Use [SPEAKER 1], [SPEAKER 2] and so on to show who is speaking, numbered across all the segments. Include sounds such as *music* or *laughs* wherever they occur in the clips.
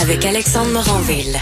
[SPEAKER 1] Avec Alexandre Moranville.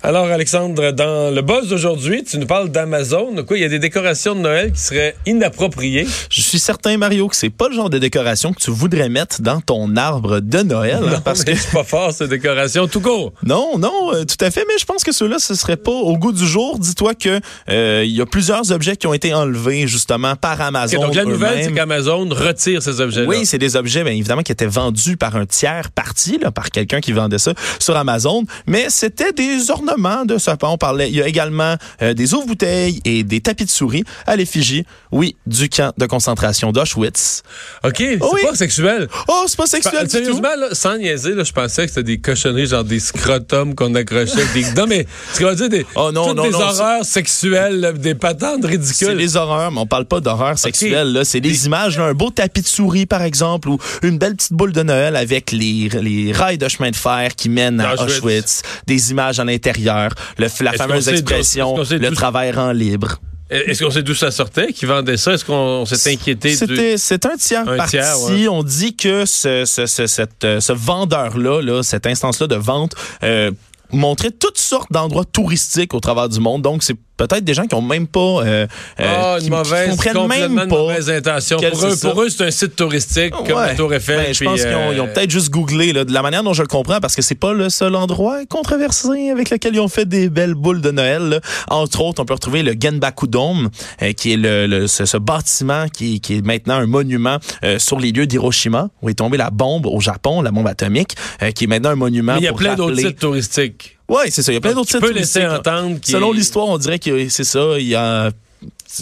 [SPEAKER 2] Alors, Alexandre, dans le buzz d'aujourd'hui, tu nous parles d'Amazon. Quoi, il y a des décorations de Noël qui seraient inappropriées.
[SPEAKER 3] Je suis certain, Mario, que c'est pas le genre de décoration que tu voudrais mettre dans ton arbre de Noël.
[SPEAKER 2] Non,
[SPEAKER 3] parce
[SPEAKER 2] mais
[SPEAKER 3] que
[SPEAKER 2] c'est pas fort, ces décorations, tout court.
[SPEAKER 3] non, non, euh, tout à fait. Mais je pense que ceux-là, ce serait pas au goût du jour. Dis-toi que euh, il y a plusieurs objets qui ont été enlevés justement par Amazon.
[SPEAKER 2] donc, la nouvelle, c'est qu'Amazon retire ces objets-là.
[SPEAKER 3] Oui, c'est des objets, bien évidemment, qui étaient vendus par un tiers parti, là, par quelqu'un qui vendait ça sur Amazon. Mais c'était des ornements de sapin. On parlait. Il y a également euh, des ouvres-bouteilles et des tapis de souris à l'effigie, oui, du camp de concentration d'Auschwitz.
[SPEAKER 2] OK, c'est
[SPEAKER 3] Oui.
[SPEAKER 2] pas sexuel.
[SPEAKER 3] Oh, c'est pas sexuel du tout.
[SPEAKER 2] sérieusement, là, sans niaiser, là, je pensais que c'était des cochonneries, genre des scrotums qu'on accrochait des... Non, mais, ce qu'on va dire, des,
[SPEAKER 3] Oh, non,
[SPEAKER 2] toutes
[SPEAKER 3] non,
[SPEAKER 2] des
[SPEAKER 3] non,
[SPEAKER 2] horreurs sexuelles, des patentes
[SPEAKER 3] C'est
[SPEAKER 2] ridicules.
[SPEAKER 3] des horreurs, mais on parle pas d'horreur sexuelle. Là, c'est des images, un beau tapis de souris par exemple, ou une belle petite boule de Noël avec les, les rails de chemin de fer qui mènent à
[SPEAKER 2] Auschwitz.
[SPEAKER 3] Auschwitz, des images à l'intérieur, le, la fameuse expression, le travail rend libre.
[SPEAKER 2] Est-ce qu'on sait d'où ça sortait, qui vendait ça? Est-ce qu'on s'est inquiété du...
[SPEAKER 3] C'est un tiers
[SPEAKER 2] Un
[SPEAKER 3] parti.
[SPEAKER 2] tiers, ouais.
[SPEAKER 3] On dit que ce, ce, ce, cette, euh, ce vendeur-là, là, cette instance-là de vente, euh, montrait toutes sortes d'endroits touristiques au travers du monde. Donc, c'est peut-être des gens qui ont même pas... Euh, euh,
[SPEAKER 2] Ah,
[SPEAKER 3] qui-
[SPEAKER 2] une
[SPEAKER 3] qui
[SPEAKER 2] mauvaise,
[SPEAKER 3] comprennent
[SPEAKER 2] complètement
[SPEAKER 3] même pas
[SPEAKER 2] mauvaise intention. Pour eux, pour eux, c'est un site touristique comme la Tour Eiffel.
[SPEAKER 3] Ben, je pense qu'ils ont,
[SPEAKER 2] euh,
[SPEAKER 3] peut-être juste googlé là, de la manière dont je le comprends parce que c'est pas le seul endroit controversé avec lequel ils ont fait des belles boules de Noël. là. Entre autres, on peut retrouver le Genbaku Dome, euh, qui est le, le- ce, ce bâtiment qui, qui est maintenant un monument euh, sur les lieux d'Hiroshima où est tombée la bombe au Japon, la bombe atomique, euh, qui est maintenant un monument.
[SPEAKER 2] Mais il y a plein d'autres sites touristiques.
[SPEAKER 3] Oui, c'est ça. Il y a plein d'autres
[SPEAKER 2] tu
[SPEAKER 3] sites
[SPEAKER 2] peux laisser
[SPEAKER 3] touristiques.
[SPEAKER 2] entendre
[SPEAKER 3] Selon l'histoire, on dirait que c'est ça. Il y a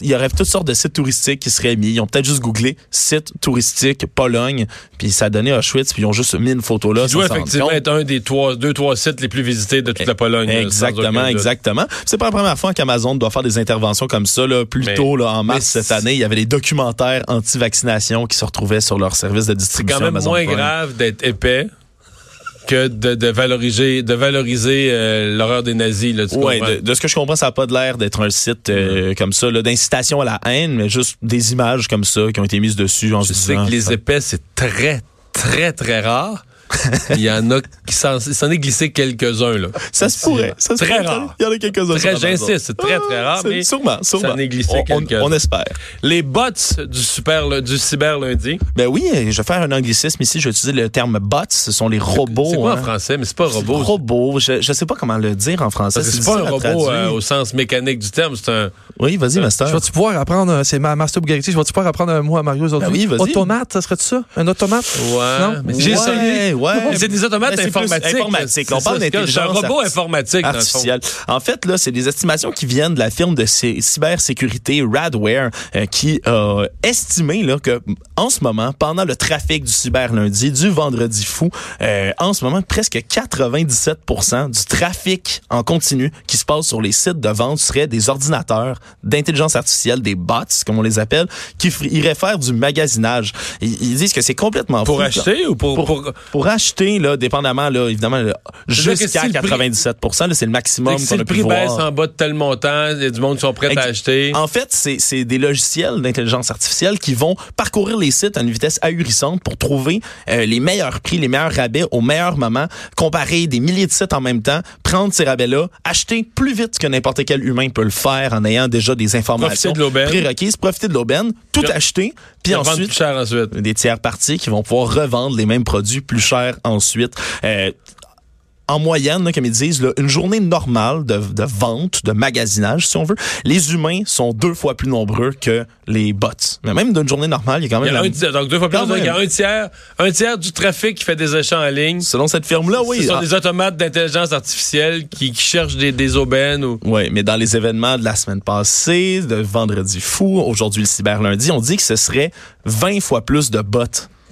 [SPEAKER 3] il y aurait toutes sortes de sites touristiques qui seraient mis. Ils ont peut-être juste googlé site touristique Pologne, puis ça a donné Auschwitz, puis ils ont juste mis une photo là.
[SPEAKER 2] Qui doit effectivement être un des trois, deux, trois sites les plus visités de toute la Pologne.
[SPEAKER 3] Exactement, exactement. C'est pas la première fois qu'Amazon doit faire des interventions comme ça. Là. Plus
[SPEAKER 2] Mais-
[SPEAKER 3] tôt, là, en mars cette
[SPEAKER 2] c'est-
[SPEAKER 3] année, il y avait des documentaires anti-vaccination qui se retrouvaient sur leur service de
[SPEAKER 2] C'est
[SPEAKER 3] distribution.
[SPEAKER 2] quand même
[SPEAKER 3] Amazon
[SPEAKER 2] moins
[SPEAKER 3] Prime.
[SPEAKER 2] grave d'être épais que de, de valoriser, de valoriser euh, l'horreur des nazis. Là, tu
[SPEAKER 3] Ouais, de, de ce que je comprends, ça n'a pas de l'air d'être un site euh, comme ça, d'incitation à la haine, mais juste des images comme ça qui ont été mises dessus. En
[SPEAKER 2] Je sais que les
[SPEAKER 3] ça-
[SPEAKER 2] épais, c'est très, très, très rare. Il y en a qui s'en est glissé quelques-uns. là.
[SPEAKER 3] Ça se pourrait. Ça se
[SPEAKER 2] Très
[SPEAKER 3] pourrait.
[SPEAKER 2] rare.
[SPEAKER 3] Il y en a quelques-uns.
[SPEAKER 2] Très, j'insiste, c'est très, très rare, mais
[SPEAKER 3] sûrement, sûrement.
[SPEAKER 2] en est glissé
[SPEAKER 3] on-
[SPEAKER 2] quelques-uns.
[SPEAKER 3] on espère.
[SPEAKER 2] Les bots du, super, du cyber lundi.
[SPEAKER 3] Ben oui, je vais faire un anglicisme ici. Je vais utiliser le terme bots. Ce sont les robots.
[SPEAKER 2] C'est quoi en
[SPEAKER 3] hein.
[SPEAKER 2] français? Mais c'est pas robot.
[SPEAKER 3] Robot. Je, je sais pas comment le dire en français.
[SPEAKER 2] C'est pas un robot euh, au sens mécanique du terme, c'est un.
[SPEAKER 3] Oui, vas-y, Master.
[SPEAKER 4] Je vais-tu pouvoir apprendre, euh, c'est ma Master Bugatti, je vais-tu pouvoir apprendre un mot à Mario aujourd'hui?
[SPEAKER 3] Ben oui, vas-y.
[SPEAKER 4] Automate, ça serait ça? Un automate?
[SPEAKER 2] Ouais.
[SPEAKER 4] Non,
[SPEAKER 2] mais
[SPEAKER 4] j'ai essayé.
[SPEAKER 3] Ouais, *laughs*
[SPEAKER 2] C'est des automates informatiques.
[SPEAKER 3] informatique.
[SPEAKER 2] C'est
[SPEAKER 3] On parle
[SPEAKER 2] C'est un
[SPEAKER 3] d'intelligence
[SPEAKER 2] robot informatique,
[SPEAKER 3] artificielle. En fait, là, c'est des estimations qui viennent de la firme de cy- cybersécurité Radware euh, qui a estimé là, que en ce moment, pendant le trafic du cyber lundi, du vendredi fou, euh, en ce moment, presque 97% du trafic en continu qui se passe sur les sites de vente serait des ordinateurs d'intelligence artificielle, des bots, comme on les appelle, qui iraient faire du magasinage. Ils, ils disent que c'est complètement
[SPEAKER 2] Pour
[SPEAKER 3] fou.
[SPEAKER 2] acheter ou pour.
[SPEAKER 3] Pour,
[SPEAKER 2] pour-
[SPEAKER 3] pour acheter, là, dépendamment, là, évidemment, jusqu'à
[SPEAKER 2] si le prix-
[SPEAKER 3] 97 là, c'est le maximum
[SPEAKER 2] si
[SPEAKER 3] qu'on
[SPEAKER 2] le
[SPEAKER 3] a pu
[SPEAKER 2] prix baisse
[SPEAKER 3] voir.
[SPEAKER 2] en bas de tel montant, il y a du monde qui sont prêts
[SPEAKER 3] Ex-
[SPEAKER 2] à acheter.
[SPEAKER 3] En fait, c'est des logiciels d'intelligence artificielle qui vont parcourir les sites à une vitesse ahurissante pour trouver euh, les meilleurs prix, les meilleurs rabais au meilleur moment, comparer des milliers de sites en même temps, prendre ces rabais-là, acheter plus vite que n'importe quel humain peut le faire en ayant déjà des informations
[SPEAKER 2] Profiter de l'aubaine.
[SPEAKER 3] prérequises, profiter de l'aubaine, tout acheter, puis ensuite
[SPEAKER 2] plus cher ensuite.
[SPEAKER 3] des tiers parties qui vont pouvoir revendre les mêmes produits plus chers ensuite. Euh, en moyenne, là, comme ils disent, là, une journée normale de, de vente, de magasinage, si on veut, les humains sont deux fois plus nombreux que les bots. Mais même d'une journée normale, il y a quand
[SPEAKER 2] Il
[SPEAKER 3] même...
[SPEAKER 2] y a
[SPEAKER 3] la-
[SPEAKER 2] un tiers, donc deux fois plus,
[SPEAKER 3] Quand
[SPEAKER 2] il y a un tiers, un tiers du trafic qui fait des achats en ligne.
[SPEAKER 3] Selon cette firme-là, oui.
[SPEAKER 2] Ce sont
[SPEAKER 3] Ah,
[SPEAKER 2] des automates d'intelligence artificielle qui, qui cherchent des, des aubaines ou.
[SPEAKER 3] Oui, mais dans les événements de la semaine passée, de Vendredi fou, aujourd'hui le cyber lundi, on dit que ce serait 20 fois plus de bots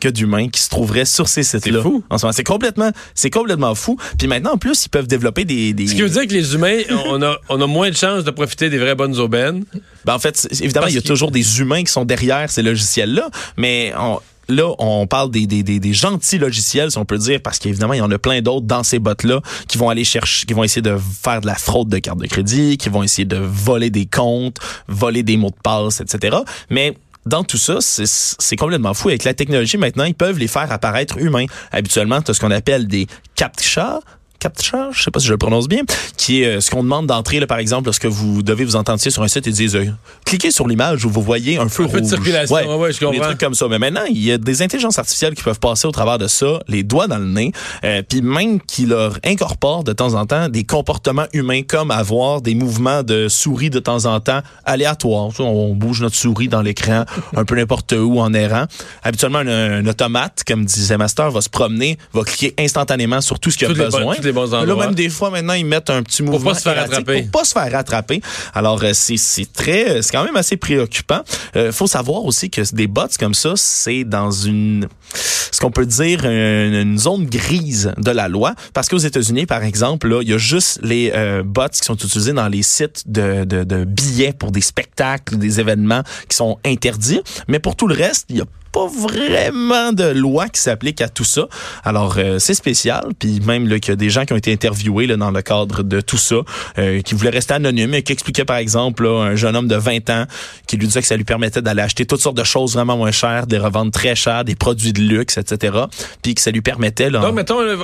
[SPEAKER 3] que d'humains qui se trouveraient sur ces sites-là.
[SPEAKER 2] C'est fou.
[SPEAKER 3] En ce moment, c'est complètement, c'est complètement fou. Puis maintenant, en plus, ils peuvent développer des, des...
[SPEAKER 2] Ce qui veut dire que les humains, on a, on a moins de chances de profiter des vraies bonnes aubaines.
[SPEAKER 3] Ben, en fait, évidemment, il y a toujours des humains qui sont derrière ces logiciels-là, mais on- Là, on parle des, des, des, des gentils logiciels, si on peut dire, parce qu'évidemment, il y en a plein d'autres dans ces bots-là qui vont aller chercher, qui vont essayer de faire de la fraude de carte de crédit, qui vont essayer de voler des comptes, voler des mots de passe, etc. Mais dans tout ça, c'est complètement fou. Avec la technologie, maintenant, ils peuvent les faire apparaître humains. Habituellement, tu ce qu'on appelle des captcha, captcha, je sais pas si je le prononce bien, qui est euh, ce qu'on demande d'entrer, là, par exemple, lorsque vous devez vous authentifier sur un site et disent euh, cliquez sur l'image où vous voyez un feu
[SPEAKER 2] Un feu de
[SPEAKER 3] rouge.
[SPEAKER 2] circulation, ouais, ouais, je
[SPEAKER 3] Des
[SPEAKER 2] comprends.
[SPEAKER 3] trucs comme ça. Mais maintenant, il y a des intelligences artificielles qui peuvent passer au travers de ça, les doigts dans le nez, euh, puis même qui leur incorporent de temps en temps des comportements humains, comme avoir des mouvements de souris de temps en temps aléatoires. On bouge notre souris dans l'écran, *laughs* un peu n'importe où en errant. Habituellement, un, un automate, comme disait Master, va se promener, va cliquer instantanément sur tout ce qu'il a besoin.
[SPEAKER 2] les bons
[SPEAKER 3] Là, même des fois, maintenant, ils mettent un petit mouvement
[SPEAKER 2] pas se faire
[SPEAKER 3] erratique
[SPEAKER 2] attraper.
[SPEAKER 3] Pour pas se faire rattraper. Alors, euh, c'est c'est très, c'est quand même assez préoccupant. Euh, faut savoir aussi que des bots comme ça, c'est dans une, ce qu'on peut dire une, une zone grise de la loi, parce qu'aux États-Unis, par exemple, là, il y a juste les euh, bots qui sont utilisés dans les sites de, de, de billets pour des spectacles, des événements qui sont interdits, mais pour tout le reste, il y a pas vraiment de loi qui s'applique à tout ça. Alors, euh, c'est spécial. Puis même là, qu'il y a des gens qui ont été interviewés là, dans le cadre de tout ça, euh, qui voulaient rester anonymes et qui expliquaient, par exemple, là, un jeune homme de 20 ans qui lui disait que ça lui permettait d'aller acheter toutes sortes de choses vraiment moins chères, de les revendre très cher, des produits de luxe, etc. Puis que ça lui permettait... Là,
[SPEAKER 2] Donc, mettons, le,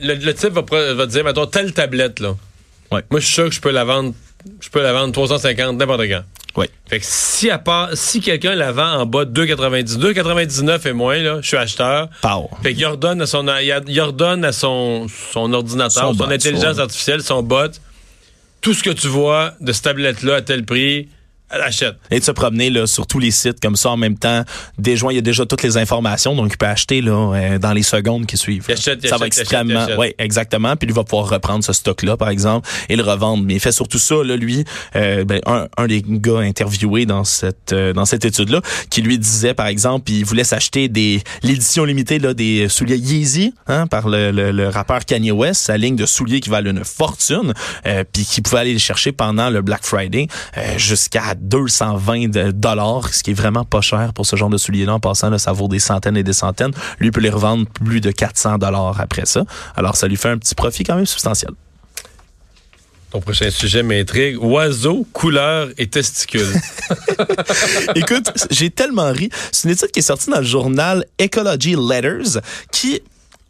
[SPEAKER 2] le, le type va, dire, mettons, telle tablette, là.
[SPEAKER 3] Ouais.
[SPEAKER 2] Moi, je suis sûr que je peux la vendre, je peux la vendre 350 n'importe quand.
[SPEAKER 3] Ouais.
[SPEAKER 2] Fait que si à part, si quelqu'un la vend en bas de 2,90, 2,99 et moins, là, je suis acheteur.
[SPEAKER 3] Pow.
[SPEAKER 2] Fait qu'il ordonne à son, il ordonne à son, son ordinateur,
[SPEAKER 3] Son
[SPEAKER 2] son,
[SPEAKER 3] bot,
[SPEAKER 2] intelligence
[SPEAKER 3] son-
[SPEAKER 2] artificielle, son bot, tout ce que tu vois de cette tablette-là à tel prix, elle achète.
[SPEAKER 3] et de se promener là, sur tous les sites comme ça en même temps. Déjà, il y a déjà toutes les informations, donc il peut acheter là, euh, dans les secondes qui suivent.
[SPEAKER 2] Il achète,
[SPEAKER 3] ça va
[SPEAKER 2] achète,
[SPEAKER 3] extrêmement, ouais, exactement. Puis lui va pouvoir reprendre ce stock-là, par exemple, et le revendre. Mais il fait surtout ça, là, lui, euh, ben, un, un des gars interviewés dans cette euh, dans cette étude-là, qui lui disait, par exemple, il voulait s'acheter des l'édition limitée là des souliers Yeezy, hein, par le, le, le rappeur Kanye West, sa ligne de souliers qui valent une fortune, euh, puis qui pouvait aller les chercher pendant le Black Friday euh, jusqu'à 220 de dollars, ce qui est vraiment pas cher pour ce genre de souliers-là. En passant, là, ça vaut des centaines et des centaines. Lui peut les revendre plus de 400 dollars après ça. Alors, ça lui fait un petit profit quand même substantiel.
[SPEAKER 2] Ton prochain sujet m'intrigue. Oiseaux, couleurs et testicules. *laughs* *laughs*
[SPEAKER 3] Écoute, j'ai tellement ri. C'est une étude qui est sortie dans le journal Ecology Letters qui,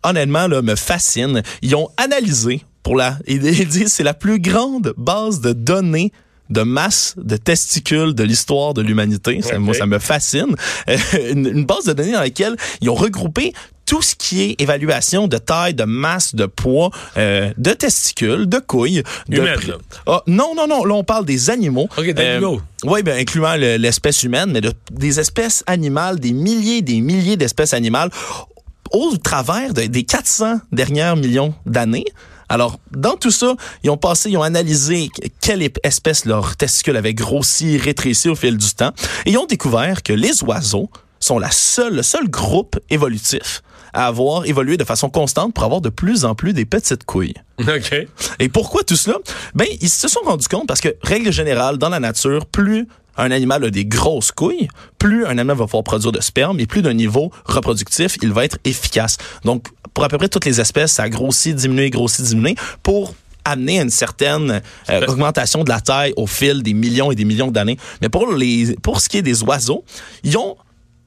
[SPEAKER 3] honnêtement, là, me fascine. Ils ont analysé pour la, ils disent c'est la plus grande base de données de masse de testicules de l'histoire de l'humanité. Ça. Moi, ça me fascine. Euh, une, une base de données dans laquelle ils ont regroupé tout ce qui est évaluation de taille, de masse, de poids, euh, de testicules, de couilles. de
[SPEAKER 2] Humaines,
[SPEAKER 3] pri-
[SPEAKER 2] là.
[SPEAKER 3] Ah, non, non, non. Là, on parle des animaux.
[SPEAKER 2] OK, d'animaux.
[SPEAKER 3] oui, ben, incluant le- l'espèce humaine, mais de- des espèces animales, des milliers, des milliers d'espèces animales au travers de- des 400 dernières millions d'années. Alors, dans tout ça, ils ont passé, ils ont analysé quelle espèce leur testicule avait grossi, rétréci au fil du temps, et ils ont découvert que les oiseaux sont la seule, le seul groupe évolutif à avoir évolué de façon constante pour avoir de plus en plus des petites couilles. *laughs*
[SPEAKER 2] OK.
[SPEAKER 3] Et pourquoi tout cela? Ben, ils se sont rendus compte parce que, règle générale, dans la nature, plus un animal a des grosses couilles, plus un animal va pouvoir produire de sperme et plus d'un niveau reproductif, il va être efficace. Donc, pour à peu près toutes les espèces, ça grossit, diminue, grossit, diminue pour amener à une certaine euh, augmentation de la taille au fil des millions et des millions d'années. Mais pour les pour ce qui est des oiseaux, ils ont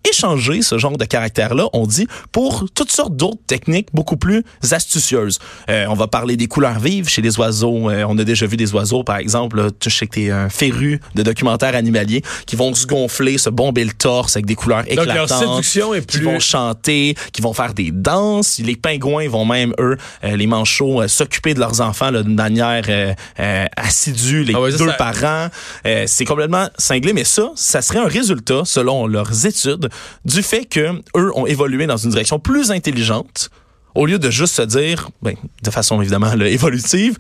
[SPEAKER 3] échanger ce genre de caractère-là, on dit, pour toutes sortes d'autres techniques beaucoup plus astucieuses. Euh, on va parler des couleurs vives chez les oiseaux. Euh, on a déjà vu des oiseaux, par exemple, là, tu sais que t'es un féru de documentaires animaliers, qui vont se gonfler, se bomber le torse avec des couleurs
[SPEAKER 2] Donc, leur
[SPEAKER 3] éclatantes.
[SPEAKER 2] séduction est
[SPEAKER 3] Qui
[SPEAKER 2] plus-
[SPEAKER 3] vont chanter, qui vont faire des danses. Les pingouins vont même, eux, euh, les manchots, euh, s'occuper de leurs enfants d'une manière euh, euh, assidue, les
[SPEAKER 2] Ah ouais,
[SPEAKER 3] deux
[SPEAKER 2] ça-
[SPEAKER 3] par an. Euh, c'est complètement cinglé, mais ça, ça serait un résultat, selon leurs études, du fait que eux ont évolué dans une direction plus intelligente, au lieu de juste se dire, ben, de façon évidemment là, évolutive,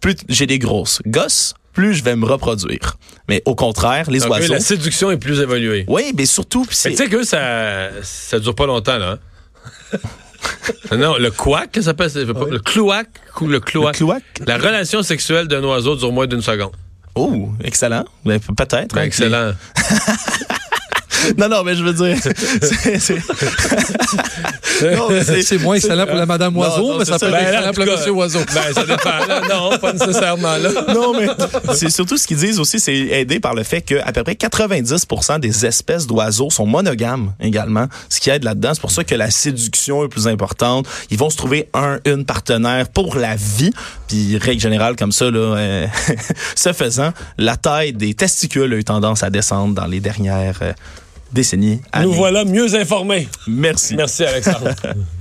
[SPEAKER 3] plus j'ai des grosses gosses, plus je vais me reproduire. Mais au contraire, les
[SPEAKER 2] Donc, eux,
[SPEAKER 3] oiseaux.
[SPEAKER 2] la séduction est plus évoluée.
[SPEAKER 3] Oui, mais surtout,
[SPEAKER 2] tu sais que ça, ça dure pas longtemps, là. hein. *laughs* Non, le quack, ça s'appelle? c'est- Le cloaque ou le cloaque? La relation sexuelle d'un oiseau dure moins d'une seconde.
[SPEAKER 3] Oh, excellent. Ben, peut-être.
[SPEAKER 2] Ben,
[SPEAKER 3] Avec
[SPEAKER 2] excellent.
[SPEAKER 3] les- *laughs* Non, non, mais je veux dire. c'est-
[SPEAKER 4] moins excellent pour la Madame Oiseau,
[SPEAKER 3] non,
[SPEAKER 4] mais ça
[SPEAKER 3] ça.
[SPEAKER 4] peut être
[SPEAKER 2] Ben,
[SPEAKER 4] excellent pour le Monsieur Oiseau.
[SPEAKER 2] Ben, ça dépend. là. Non, pas nécessairement là.
[SPEAKER 3] Non, mais c'est surtout ce qu'ils disent aussi, c'est aidé par le fait que à peu près 90% des espèces d'oiseaux sont monogames également, ce qui aide là-dedans. C'est pour ça que la séduction est plus importante. Ils vont se trouver un, une partenaire pour la vie. Puis règle générale comme ça, là, euh, *laughs* ce faisant, la taille des testicules a eu tendance à descendre dans les dernières euh, décennies.
[SPEAKER 2] Nous voilà mieux informés.
[SPEAKER 3] Merci.
[SPEAKER 2] Merci, Alexandre. *laughs*